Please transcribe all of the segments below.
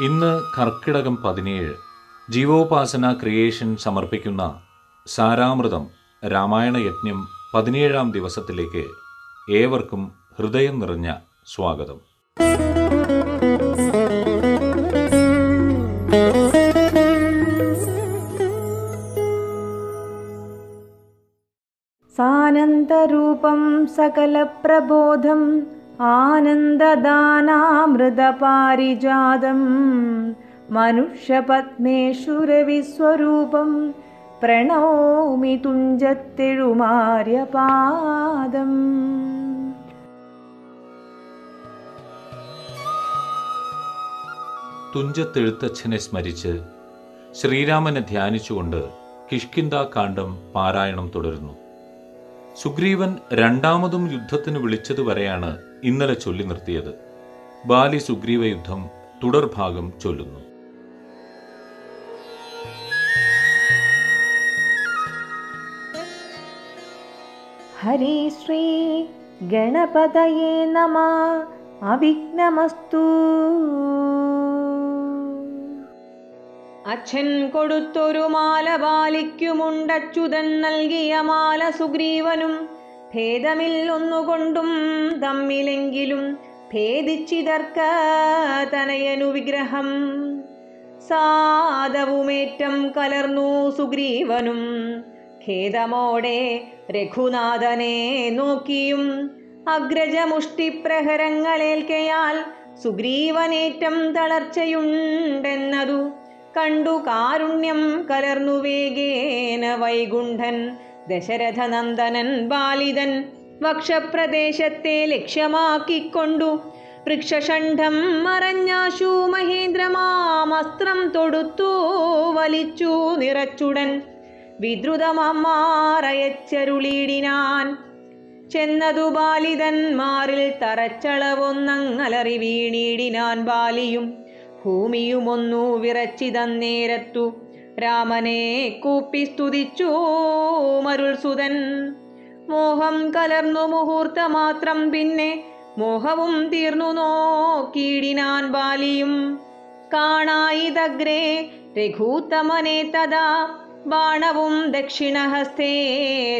ഇന്ന് കർക്കിടകം പതിനേഴ്. ജീവോപാസന ക്രിയേഷൻ സമർപ്പിക്കുന്ന സാരാമൃതം രാമായണ യജ്ഞം പതിനേഴാം ദിവസത്തിലേക്ക് ഏവർക്കും ഹൃദയം നിറഞ്ഞ സ്വാഗതം. സാനന്ദരൂപം സകലപ്രബോധം ആനന്ദദാനാമൃതപാരിജാതം മനുഷ്യപത്മേഷുരവിസ്വരൂപം പ്രണോമി തുഞ്ചത്തെഴുമാര്യപാദം. തുഞ്ചത്തെഴുത്തച്ഛനെ സ്മരിച്ച് ശ്രീരാമനെ ധ്യാനിച്ചുകൊണ്ട് കിഷ്കിന്ദാ കാണ്ഡം പാരായണം തുടരുന്നു. സുഗ്രീവൻ രണ്ടാമതും യുദ്ധത്തിന് വിളിച്ചതുവരെയാണ് ഇന്നലെ ചൊല്ലി നിർത്തിയത്. ബാലി സുഗ്രീവ യുദ്ധം തുടർഭാഗം ചൊല്ലുന്നു. ഹരി ശ്രീ ഗണപതയേ നമ. അവിഘ്നമസ്തു. അച്ഛൻ കൊടുത്തൊരു മാല ബാലിക്കുമുണ്ടച്യുതൻ നൽകിയ മാല സുഗ്രീവനും ഭേദമില്ലൊന്നുകൊണ്ടും തമ്മിലെങ്കിലും ഭേദിച്ചിതർക്ക തനയനു വിഗ്രഹം. സാദവുമേറ്റം കലർന്നു സുഗ്രീവനും ഖേദമോടെ രഘുനാഥനെ നോക്കിയും അഗ്രജമുഷ്ടിപ്രഹരങ്ങളേൽക്കയാൽ സുഗ്രീവനേറ്റം തളർച്ചയുണ്ടെന്നതു കണ്ടു കാരുണ്യം കലർന്നു വേഗേന വൈകുണ്ഠൻ ദശരഥ നന്ദനൻ ബാലിതൻ വക്ഷപ്രദേശത്തെ ലക്ഷ്യമാക്കിക്കൊണ്ടു വൃക്ഷഷണ്ഠം മറഞ്ഞാശു മഹേന്ദ്രമാമസ്ത്രം തൊടുത്തു വലിച്ചു നിറച്ചുടൻ വിദ്രുതമാറയച്ചരുളിയിടിനാൻ ചെന്നതു ബാലിതന്മാരിൽ തറച്ചളവൊന്നങ്ങലറി വീണിടിനാൻ ബാലിയും ഭൂമിയുമൊന്നു വിറച്ചിതന്നേരത്തു രാമനെ കൂപ്പി സ്തുതിച്ചു മരുൾസുതൻ. മോഹം കലർന്നു മുഹൂർത്തമാത്രം പിന്നെ മോഹവും തീർന്നു നോക്കിയിടിനാൻ ബാലിയും. കാണായിതഗ്രേ രഘൂത്തമനെ തഥാ ബാണവും ദക്ഷിണഹസ്തേ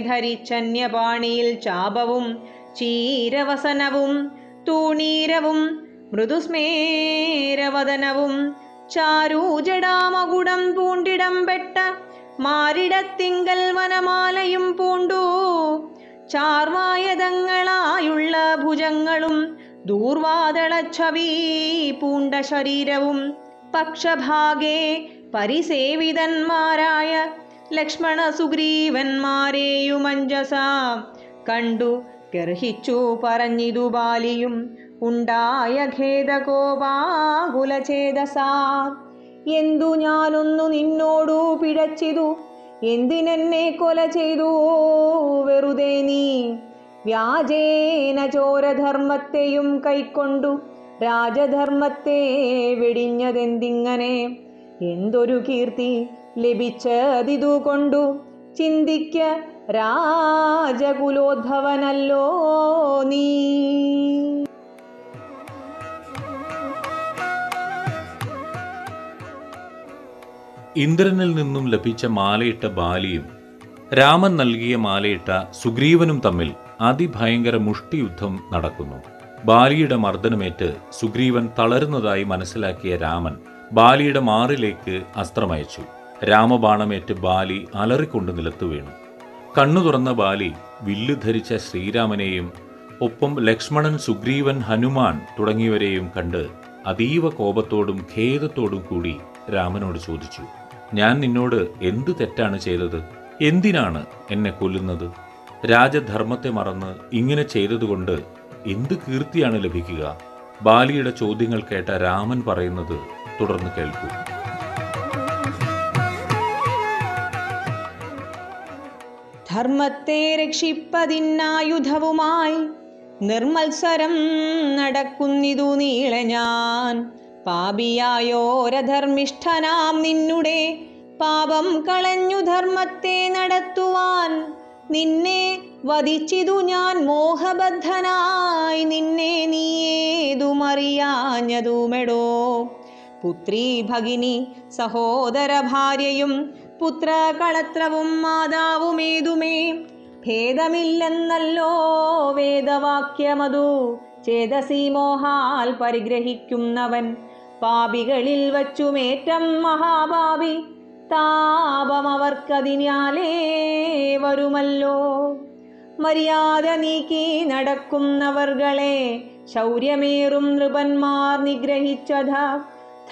ധരിച്ചന്യപാണിയിൽ ചാപവും ചീരവസനവും തൂണീരവും മൃദുസ്മേരവദനവും ചാരൂജടാമകുടം പൂണ്ടിടം പെട്ട മാരിടത്തിങ്കൽ വനമാലയും പൂണ്ടു. ചാർവായതങ്ങളായുള്ള ഭുജങ്ങളും ദൂർവാദളച്ഛവി പൂണ്ട ശരീരവും പക്ഷഭാഗേ പരിസേവിതന്മാരായ ലക്ഷ്മണ സുഗ്രീവന്മാരെയുമഞ്ജസ കണ്ടു ഗർഹിച്ചു പറഞ്ഞിതു ബാലിയും ഉണ്ടായ ഖേദകോപാകുലചേതസാ. എന്തു ഞാനൊന്നു നിന്നോടു പിഴച്ചിതു? എന്തിനെന്നെ കൊല ചെയ്തു? വെറുതെ നീ വ്യാജേന ചോരധർമ്മത്തെയും കൈക്കൊണ്ടു. രാജധർമ്മത്തെ വെടിഞ്ഞതെന്തിങ്ങനെ? എന്തൊരു കീർത്തി ലഭിച്ചതിതു കൊണ്ടു ചിന്തിക്ക രാജകുലോദ്ഭവനല്ലോ നീ. ഇന്ദ്രനിൽ നിന്നും ലഭിച്ച മാലയിട്ട ബാലിയും രാമൻ നൽകിയ മാലയിട്ട സുഗ്രീവനും തമ്മിൽ അതിഭയങ്കര മുഷ്ടിയുദ്ധം നടക്കുന്നു. ബാലിയുടെ മർദ്ദനമേറ്റ് സുഗ്രീവൻ തളരുന്നതായി മനസ്സിലാക്കിയ രാമൻ ബാലിയുടെ മാറിലേക്ക് അസ്ത്രമയച്ചു. രാമബാണമേറ്റ് ബാലി അലറിക്കൊണ്ട് നിലത്തു വീണു. കണ്ണു തുറന്ന ബാലി വില്ല് ധരിച്ച ശ്രീരാമനെയും ഒപ്പം ലക്ഷ്മണൻ സുഗ്രീവൻ ഹനുമാൻ തുടങ്ങിയവരെയും കണ്ട് അതീവ കോപത്തോടും ഖേദത്തോടും കൂടി രാമനോട് ചോദിച്ചു ഞാൻ നിന്നോട് എന്തു തെറ്റാണ് ചെയ്തത്? എന്തിനാണ് എന്നെ കൊല്ലുന്നത്? രാജധർമ്മത്തെ മറന്ന് ഇങ്ങനെ ചെയ്തതുകൊണ്ട് എന്ത് കീർത്തിയാണ് ലഭിക്കുക? ബാലിയുടെ ചോദ്യങ്ങൾ കേട്ട രാമൻ പറയുന്നത് തുടർന്ന് കേൾക്കൂ. ധർമ്മത്തെ രക്ഷിപ്പതിന്നായുധവുമായി നിർമത്സരം നടക്കുന്നിതു നീള ഞാൻ. പാപിയായോരധർമ്മിഷ്ഠനാം നിന്നുടെ പാപം കളഞ്ഞു ധർമ്മത്തെ നടത്തുവാൻ നിന്നെ വധിച്ചിതു ഞാൻ മോഹബദ്ധനായി. നിന്നെ നീയേതുമറിയാഞ്ഞതുമെടോ? പുത്രി ഭഗിനി സഹോദര ഭാര്യയും പുത്ര കളത്രവും മാതാവുമേതുമേ? ഭേദമില്ലെന്നല്ലോ വേദവാക്യമതു. ചേതസി മോഹാൽ പരിഗ്രഹിക്കുന്നവൻ പാപികളിൽ വച്ചുമേറ്റം മഹാഭാവി താപമവർക്കതിനാലേ വരുമല്ലോ. മര്യാദ നീക്കി നടക്കുന്നവർകളെ ശൗര്യമേറും നൃപന്മാർ നിഗ്രഹിച്ചത.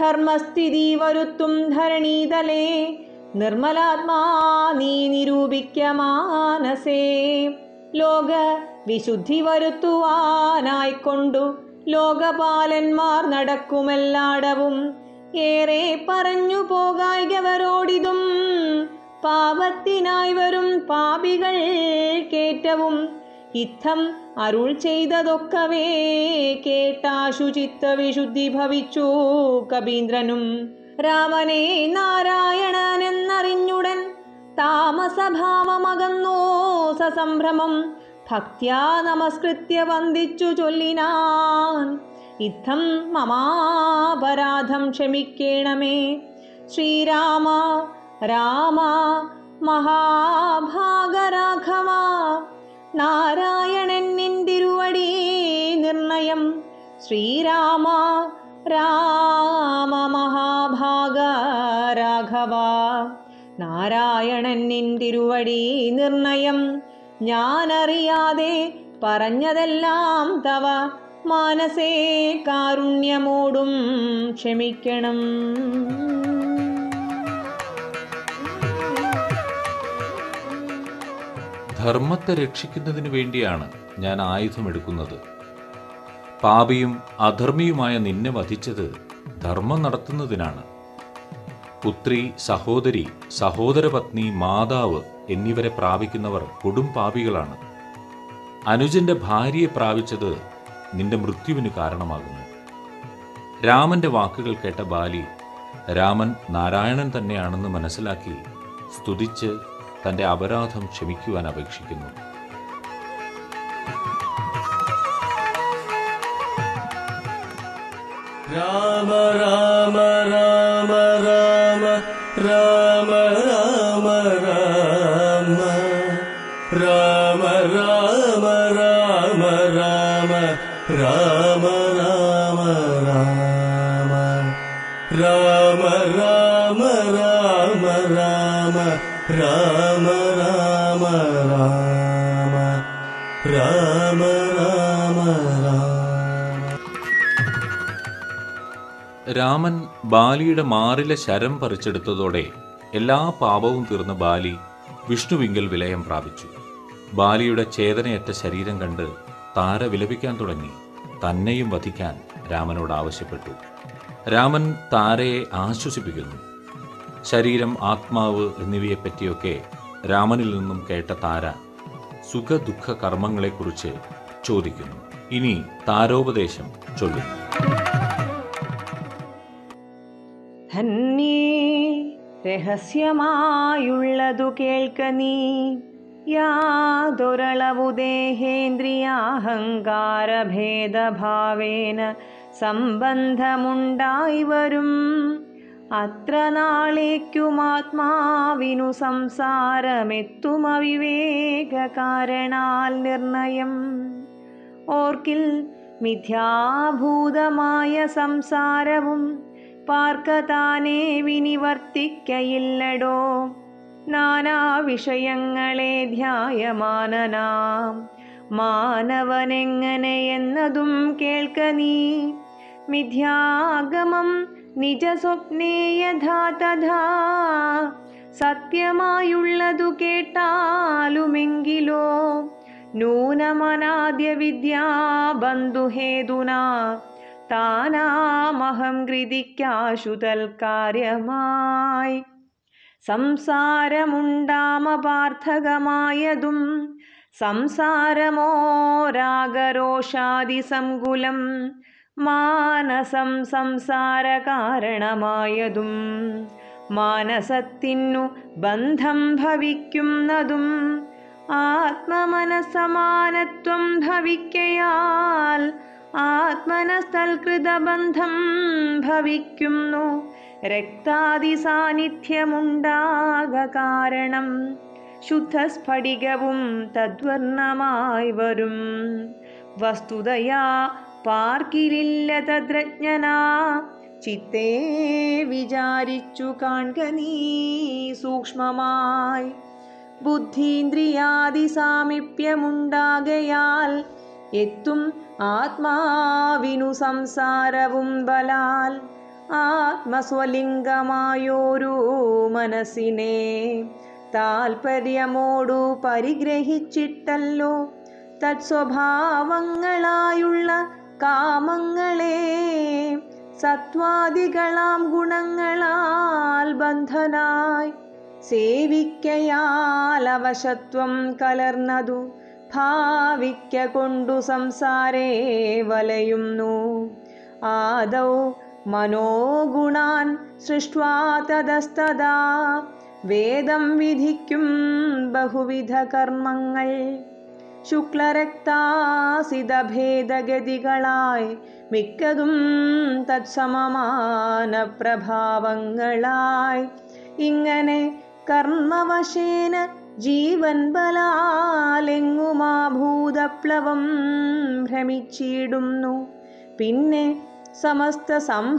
ധർമ്മസ്ഥിതി വരുത്തും ധരണീതലേ. നിർമ്മലാത്മാ നീ നിരൂപിക്ക മാനസേ. ലോക വിശുദ്ധി വരുത്തുവാനായിക്കൊണ്ടു ലോകപാലന്മാർ നടക്കുമെല്ലാടവും. ഏറെ പറഞ്ഞു പോകായികവരോടിതും പാപത്തിനായി വരും പാപികൾ കേറ്റവും. ഇത്തം അരുൾ ചെയ്തതൊക്കവേ കേട്ടാശുചിത്ത ചിത്തവിശുദ്ധി ഭവിച്ചു കബീന്ദ്രനും രാമനെ നാരായണനെന്നറിഞ്ഞുടൻ താമസഭാവമകന്നോ സസംഭ്രമം. ഭക്ത്യാ നമസ്കൃത്യ വന്ദിച്ചു ചൊല്ലിനാൻ. ഇത്തം മമാപരാധം ക്ഷമിക്കേണമേ. ശ്രീരാമ രാമ മഹാഭാഗരാഘവ നാരായണൻ നിന്തിരുവടി നിർണയം. ശ്രീരാമ രാമ മഹാഭാഗ രാഘവ നാരായണൻ നിന്തിരുവടി നിർണയം. ഞാനറിയാതെ പറഞ്ഞതെല്ലാം തവ. മനസേ കാരുണ്യമോടും ക്ഷമിക്കണം. ധർമ്മത്തെ രക്ഷിക്കുന്നതിന് വേണ്ടിയാണ് ഞാൻ ആയുധമെടുക്കുന്നത്. പാപിയും അധർമ്മിയുമായ നിന്നെ വധിച്ചത് ധർമ്മം നടത്തുന്നതിനാണ്. പുത്രി സഹോദരി സഹോദരപത്നി മാതാവ് എന്നിവരെ പ്രാപിക്കുന്നവർ കൊടും പാപികളാണ്. അനുജന്റെ ഭാര്യയെ പ്രാപിച്ചത് നിന്റെ മൃത്യുവിന് കാരണമാകുന്നു. രാമന്റെ വാക്കുകൾ കേട്ട ബാലി രാമൻ നാരായണൻ തന്നെയാണെന്ന് മനസ്സിലാക്കി സ്തുതിച്ച് തന്റെ അപരാധം ക്ഷമിക്കുവാൻ അപേക്ഷിക്കുന്നു. രാമ രാമ രാമ രാമ രാമ രാമ രാമ. രാമ രാമ രാമ രാമ. രാമ രാമ രാമ. രാമ രാമ രാമ. രാമൻ ബാലിയുടെ മാറിലെ ശരം പറിച്ചെടുത്തതോടെ എല്ലാ പാപവും തീർന്ന ബാലി വിഷ്ണുവിങ്കൽ വിലയം പ്രാപിച്ചു. ബാലിയുടെ ചേതനയറ്റ ശരീരം കണ്ട് താര വിലപിക്കാൻ തുടങ്ങി. തന്നെയും വധിക്കാൻ രാമനോട് ആവശ്യപ്പെട്ടു. രാമൻ താരയെ ആശ്വസിപ്പിക്കുന്നു. ശരീരം ആത്മാവ് എന്നിവയെപ്പറ്റിയൊക്കെ രാമനിൽ നിന്നും കേട്ട താര സുഖദുഃഖ കർമ്മങ്ങളെക്കുറിച്ച് ചോദിക്കുന്നു. ഇനി താരോപദേശം ചൊല്ലുന്നു. രഹസ്യമായുള്ളതു കേൾക്ക നീ. യാതൊരളവു ദേഹേന്ദ്രിയാഹങ്കാരഭേദഭാവേന സംബന്ധമുണ്ടായി വരും. അത്ര നാളേക്കുമാത്മാവിനു സംസാരമെത്തും അവിവേക കാരണാൽ നിർണയം. ഓർക്കിൽ മിഥ്യാഭൂതമായ സംസാരവും പാർക്കതാനേ വിനിവർത്തിക്കയില്ലടോ. നാനാ വിഷയങ്ങളെ ധ്യായമാനനാം. മാനവനെങ്ങനെയെന്നതും കേൾക്ക നീ. മിഥ്യാഗമം നിജസ്വപ്നേ യഥാ തഥാ. സത്യമായുള്ളതു കേട്ടാലുമെങ്കിലോ നൂനമനാദ്യ വിദ്യാ ബന്ധുഹേതുന. താനാമഹം കൃതിക്കാശു തൽക്കാര്യമായി സംസാരമുണ്ടാമപാർത്ഥകമായതും സംസാരമോ രാഗരോഷാദിസംകുലം മാനസം സംസാര കാരണമായതും മാനസത്തിനു ബന്ധം ഭവിക്കുന്നതും ആത്മമനസമാനത്വം ഭവിക്കയാൽ ആത്മനസ്ഥൽകൃതബന്ധം ഭവിക്കുന്നു. രക്താദി സാന്നിധ്യമുണ്ടാക കാരണം ശുദ്ധസ്ഫടികവും തദ്വർണമായി വരും. വസ്തുതയാ പാർക്കിലില്ല തദ്രജ്ഞനാ. ചിത്തേ വിചാരിച്ചു കാൺക നീ സൂക്ഷ്മമായി. ബുദ്ധീന്ദ്രിയാദി സാമീപ്യമുണ്ടാകയാൽ എത്തും ആത്മാവിനു സംസാരവും ബലാൽ. ആത്മസ്വലിംഗമായോരു മനസ്സിനെ താൽപര്യമോടു പരിഗ്രഹിച്ചിട്ടല്ലോ. തത്സ്വഭാവങ്ങളായുള്ള കാമങ്ങളെ സത്വാദികളാം ഗുണങ്ങളാൽ ബന്ധനായി സേവിക്കയാൽ അവശത്വം കലർന്നതു. ഭാവിക്ക കൊണ്ടു സംസാരേ വലയുന്നു. ആദൗ മനോഗുണാൻ സൃഷ്ട്വാ തതസ്തദാ വേദം വിധിക്കും ബഹുവിധ കർമ്മങ്ങൾ. ശുക്ലരക്താസിതഭേദഗതികളായി മിക്കതും തത്സമമാന പ്രഭാവങ്ങളായി. ഇങ്ങനെ കർമ്മവശേന ജീവൻ ബലാലെങ്ങുമാ ഭൂതപ്ലവം ഭ്രമിച്ചിടുന്നു. പിന്നെ समस्तसंहारकाले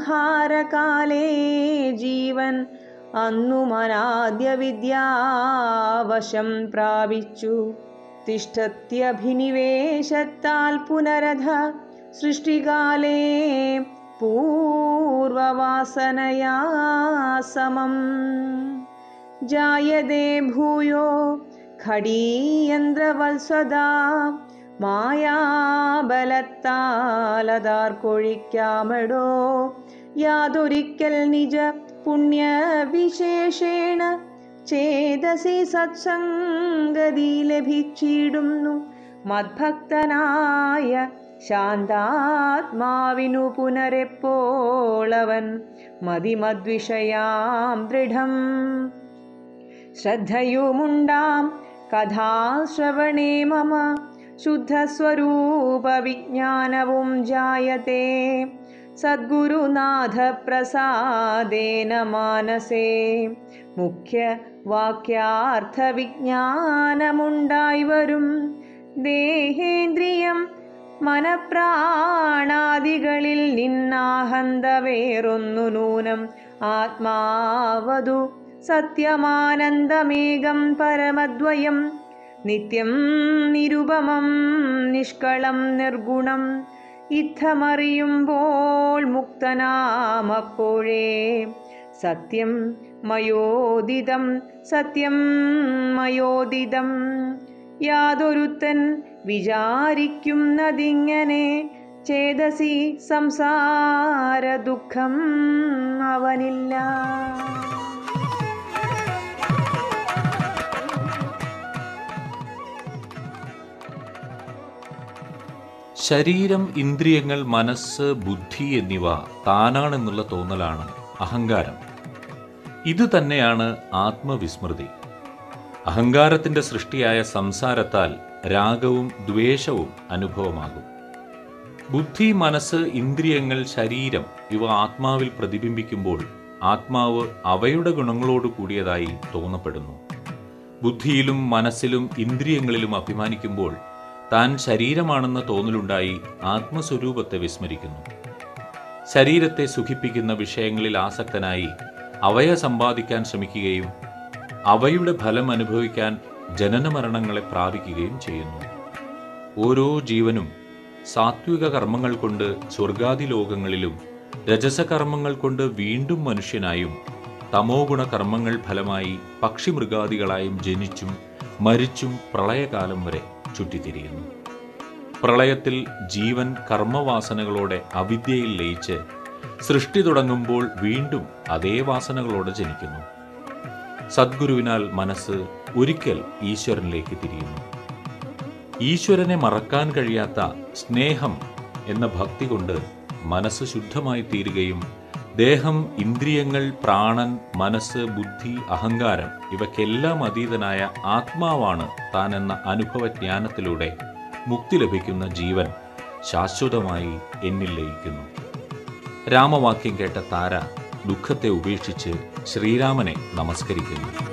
जीवन् अनुमनाद्यविद्यावशं प्राविच्चु। तिष्ठत्यभिनिवेशत्ताल् पुनरध सृष्टिकाले पूर्ववासनया समम्। जायते भूयो खडीयन्द्रवल्सदा മായാബലത്താലതാർക്കൊഴിക്കാമടോ യാതൊരിക്കൽ നിജ പുണ്യവിശേഷേണ ചേതസി സത്സംഗതി ലഭിച്ചിടുന്നു മദ്ഭക്തനായ ശാന്താത്മാവിനു പുനരെപ്പോളവൻ മതിമദ്വിഷയാം ദൃഢം ശ്രദ്ധയുമുണ്ടാം കഥാശ്രവണേ മമ ശുദ്ധസ്വരൂപവിജ്ഞാനവും ജായത്തെ സദ്ഗുരുനാഥപ്രസാദേന മാനസേ. മുഖ്യ വാക്യാർത്ഥവിജ്ഞാനമുണ്ടായി വരും ദേഹേന്ദ്രിയം മനപ്രാണാദികളിൽ നിന്നാഹന്ത വേറൊന്നു നൂനം. ആത്മാവതു സത്യമാനന്ദമേകം പരമദ്വയം. നിത്യം നിരുപമം നിഷ്കളം നിർഗുണം. ഇത്തമറിയുമ്പോൾ മുക്തനാമപ്പോഴേ സത്യം മയോദിതം സത്യം മയോദിതം. യാതൊരുത്തൻ വിചാരിക്കുന്നതിങ്ങനെ ചേതസി സംസാര ദുഃഖം ശരീരം ഇന്ദ്രിയങ്ങൾ മനസ്സ് ബുദ്ധി എന്നിവ താനാണെന്നുള്ള തോന്നലാണ് അഹങ്കാരം. ഇത് തന്നെയാണ് ആത്മവിസ്മൃതി. അഹങ്കാരത്തിന്റെ സൃഷ്ടിയായ സംസാരത്താൽ രാഗവും ദ്വേഷവും അനുഭവമാകും. ബുദ്ധി മനസ്സ് ഇന്ദ്രിയങ്ങൾ ശരീരം ഇവ ആത്മാവിൽ പ്രതിബിംബിക്കുമ്പോൾ ആത്മാവ് അവയുടെ ഗുണങ്ങളോട് കൂടിയതായി തോന്നപ്പെടുന്നു. ബുദ്ധിയിലും മനസ്സിലും ഇന്ദ്രിയങ്ങളിലും അഭിമാനിക്കുമ്പോൾ താൻ ശരീരമാണെന്ന തോന്നലുണ്ടായി ആത്മസ്വരൂപത്തെ വിസ്മരിക്കുന്നു. ശരീരത്തെ സുഖിപ്പിക്കുന്ന വിഷയങ്ങളിൽ ആസക്തനായി അവയെ സമ്പാദിക്കാൻ ശ്രമിക്കുകയും അവയുടെ ഫലം അനുഭവിക്കാൻ ജനനമരണങ്ങളെ പ്രാപിക്കുകയും ചെയ്യുന്നു. ഓരോ ജീവനും സാത്വിക കർമ്മങ്ങൾ കൊണ്ട് സ്വർഗാദി ലോകങ്ങളിലും രജസകർമ്മങ്ങൾ കൊണ്ട് വീണ്ടും മനുഷ്യനായും തമോ ഗുണകർമ്മങ്ങൾ ഫലമായി പക്ഷിമൃഗാദികളായും ജനിച്ചും മരിച്ചും പ്രളയകാലം വരെ ചുറ്റിത്തിരിയുന്നു. പ്രളയത്തിൽ ജീവൻ കർമ്മവാസനകളോടെ അവിദ്യയിൽ ലയിച്ച് സൃഷ്ടി തുടങ്ങുമ്പോൾ വീണ്ടും അതേ വാസനകളോടെ ജനിക്കുന്നു. സദ്ഗുരുവിനാൽ മനസ്സ് ഒരിക്കൽ ഈശ്വരനിലേക്ക് തിരിയുന്നു. ഈശ്വരനെ മറക്കാൻ കഴിയാത്ത സ്നേഹം എന്ന ഭക്തി കൊണ്ട് മനസ്സ് ശുദ്ധമായി തീരുകയും ദേഹം ഇന്ദ്രിയങ്ങൾ പ്രാണൻ മനസ്സ് ബുദ്ധി അഹങ്കാരം ഇവയ്ക്കെല്ലാം അതീതനായ ആത്മാവാണ് താൻ താനെന്ന അനുഭവജ്ഞാനത്തിലൂടെ മുക്തി ലഭിക്കുന്ന ജീവൻ ശാശ്വതമായി എന്നിൽ ലയിക്കുന്നു. രാമവാക്യം കേട്ട താര ദുഃഖത്തെ ഉപേക്ഷിച്ച് ശ്രീരാമനെ നമസ്കരിക്കുന്നു.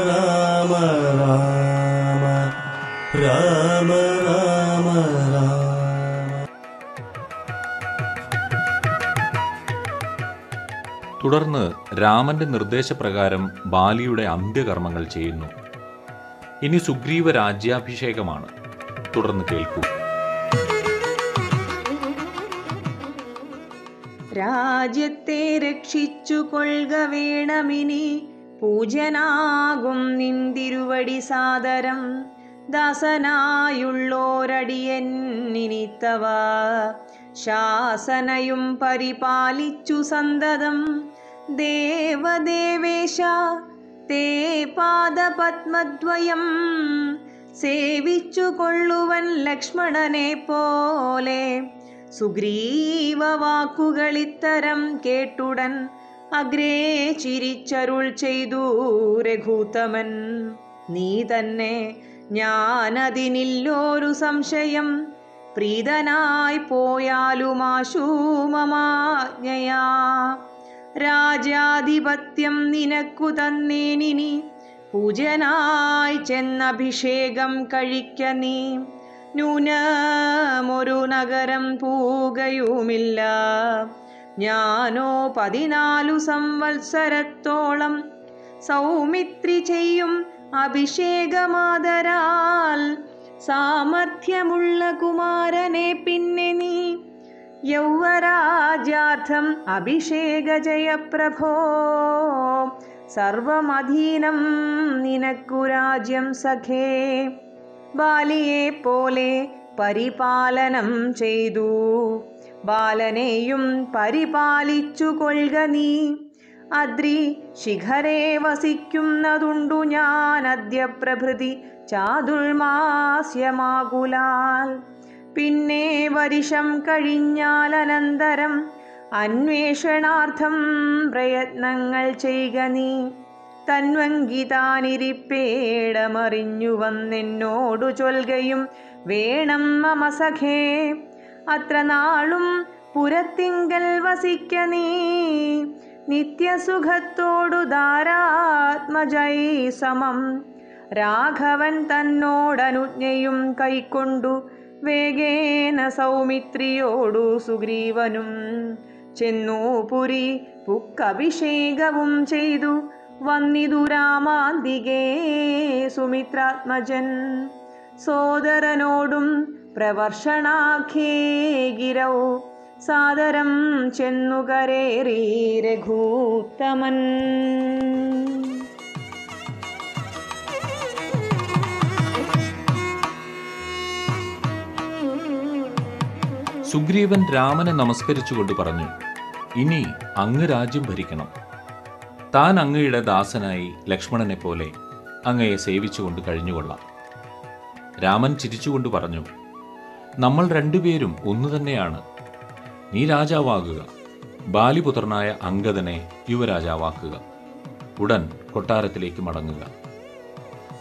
തുടർന്ന് രാമന്റെ നിർദ്ദേശപ്രകാരം ബാലിയുടെ അന്ത്യകർമ്മങ്ങൾ ചെയ്യുന്നു. ഇനി സുഗ്രീവ രാജ്യാഭിഷേകമാണ്. തുടർന്ന് കേൾക്കൂ. രാജ്യത്തെ രക്ഷിച്ചു കൊള്ളുക വേണമിനി. പൂജനാകും നിന്തിരുവടി സാദരം. ദാസനായുള്ളോരടിയന്നിനിത്തവ ശാസനയും പരിപാലിച്ചു സന്തതം. ദേവദേവേശ തേ പാദപത്മദ്വയം സേവിച്ചു കൊള്ളുവൻ ലക്ഷ്മണനെ പോലെ. സുഗ്രീവ വാക്കുകളിത്തരം കേട്ടുടൻ അഗ്രേ ചിരിച്ചരുൾ ചെയ്തു രഘൂത്തമൻ. നീ തന്നെ ഞാനതിനില്ലോരു സംശയം പ്രീതനായി പോയാലുമാശൂമമാജ്ഞയാ രാജാധിപത്യം നിനക്കു തന്നേനിനി. പൂജനായി ചെന്നഭിഷേകം കഴിക്ക നീ. ന്യൂനമൊരു നഗരം പൂകയുമില്ല. ഞാനോ പതിനാലു സംവത്സരത്തോളം സൗമിത്രി ചെയ്യും അഭിഷേകമാതരാൽ. സാമർഥ്യമുള്ള കുമാരനെ പിന്നെ നീ യൗവരാജ്യാർത്ഥം അഭിഷേക ജയപ്രഭോ സർവമധീനം നിനക്കു രാജ്യം സഖേ. ബാലിയെ പോലെ പരിപാലനം ചെയ്തു. ബാലനെയും പരിപാലിച്ചു കൊള്ളുക നീ. അദ്രി ശിഖരെ വസിക്കുന്നതുണ്ടു ഞാൻ അദ്യ പ്രഭൃതി ചാതുർമാസ്യമാകുലാൽ പിന്നെ വരിഷം കഴിഞ്ഞാൽ അനന്തരം അന്വേഷണാർത്ഥം പ്രയത്നങ്ങൾ ചെയ്യുക നീ. തന്വങ്കിതാനിരിപ്പേടമറിഞ്ഞു വന്നെന്നോടു ചൊൽകയും വേണം മമ സഖേ അത്ര നാളും പുരത്തിങ്കൽ വസിക്ക നീ. നിത്യസുഖത്തോടു ധാരാത്മജൈ സമം. രാഘവൻ തന്നോടനുജ്ഞയും കൈക്കൊണ്ടു വേഗേന സൗമിത്രിയോടു സുഗ്രീവനും ചെന്നു പുരി പുക്കഭിഷേകവും ചെയ്തു. വന്നിതു രാമാന്തികേ സുമിത്രാത്മജൻ. സോദരനോടും പ്രവർഷണാഖ്യേ ഗിരൗ. സാദരം ചെന്നുകരേറി രഘൂത്തമൻ. സുഗ്രീവൻ രാമനെ നമസ്കരിച്ചുകൊണ്ട് പറഞ്ഞു ഇനി അങ്ങ് രാജ്യം ഭരിക്കണം. താൻ അങ്ങയുടെ ദാസനായി ലക്ഷ്മണനെ പോലെ അങ്ങയെ സേവിച്ചുകൊണ്ട് കഴിഞ്ഞുകൊള്ളാം. രാമൻ ചിരിച്ചുകൊണ്ട് പറഞ്ഞു നമ്മൾ രണ്ടുപേരും ഒന്നു തന്നെയാണ്. നീ രാജാവാകുക ബാലിപുത്രനായ അങ്കദനെ യുവരാജാവാക്കുക. ഉടൻ കൊട്ടാരത്തിലേക്ക് മടങ്ങുക.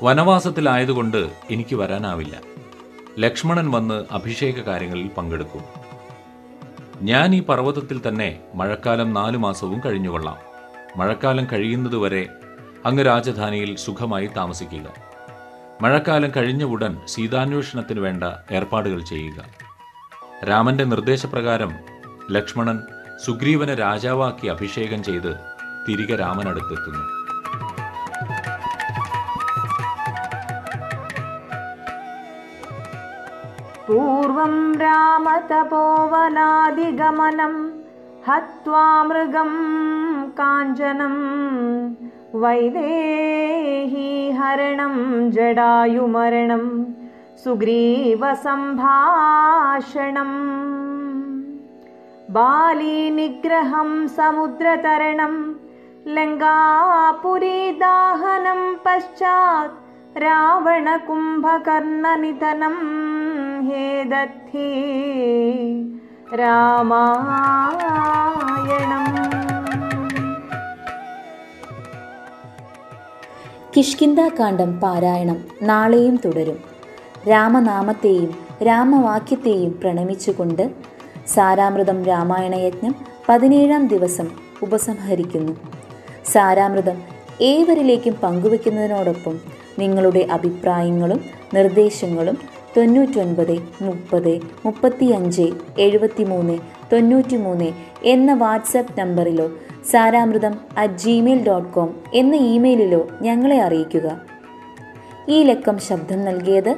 വനവാസത്തിലായതുകൊണ്ട് എനിക്ക് വരാനാവില്ല. ലക്ഷ്മണൻ വന്ന് അഭിഷേക കാര്യങ്ങളിൽ പങ്കെടുക്കും. ഞാൻ ഈ പർവതത്തിൽ തന്നെ മഴക്കാലം നാലു മാസവും കഴിഞ്ഞുകൊള്ളാം. മഴക്കാലം കഴിയുന്നതുവരെ അങ്ങ് രാജധാനിയിൽ സുഖമായി താമസിക്കുക. മഴക്കാലം കഴിഞ്ഞ ഉടൻ സീതാന്വേഷണത്തിന് വേണ്ട ഏർപ്പാടുകൾ ചെയ്യുക. രാമന്റെ നിർദ്ദേശപ്രകാരം ലക്ഷ്മണൻ സുഗ്രീവനെ രാജാവാക്കി അഭിഷേകം ചെയ്ത് തിരികെ രാമനടുത്തെത്തുന്നു. पूर्वं रामतपोवनादिगमनं हत्वा मृगं काञ्चनं वैदेहीहरणं जडायुमरणं सुग्रीवसम्भाषणम् बालीनिग्रहं समुद्रतरणं लङ्गापुरीदाहनं पश्चात् रावणकुम्भकर्णनिधनं हे दत्थे रामायणम् കിഷ്കിന്താകാന്ഡം പാരായണം നാളെയും തുടരും രാമനാമത്തെയും രാമവാക്യത്തെയും പ്രണമിച്ചുകൊണ്ട് സാരാമൃതം രാമായണയജ്ഞം പതിനേഴാം ദിവസം ഉപസംഹരിക്കുന്നു സാരാമൃതം ഏവരിലേക്കും പങ്കുവെക്കുന്നതിനോടൊപ്പം നിങ്ങളുടെ അഭിപ്രായങ്ങളും നിർദ്ദേശങ്ങളും തൊണ്ണൂറ്റൊൻപത് മുപ്പത് മുപ്പത്തിയഞ്ച് എഴുപത്തിമൂന്ന് തൊണ്ണൂറ്റിമൂന്ന് എന്ന WhatsApp നമ്പറിലോ Saramritham at Gmail dot com എന്ന ഇമെയിലിലോ ഞങ്ങളെ അറിയിക്കുക. ഈ ലക്കം ശബ്ദം നൽകിയത്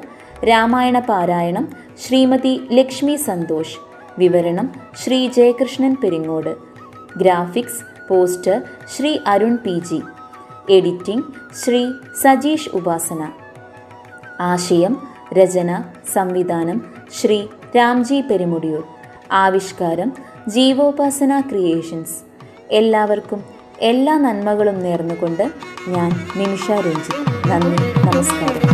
രാമായണ പാരായണം ശ്രീമതി ലക്ഷ്മി സന്തോഷ്. വിവരണം Shri Jayakrishnan Peringode. Graphics poster Shri Arun P editing Shri Sajeesh Upasana. ആശയം രചന സംവിധാനം ശ്രീ രാംജി പെരുമുടിയൂർ. ആവിഷ്കാരം ജീവോപാസന ക്രിയേഷൻസ്. എല്ലാവർക്കും എല്ലാ നന്മകളും നേർന്നുകൊണ്ട് ഞാൻ നിമിഷ രഞ്ജിത്ത്. നന്ദി നമസ്കാരം.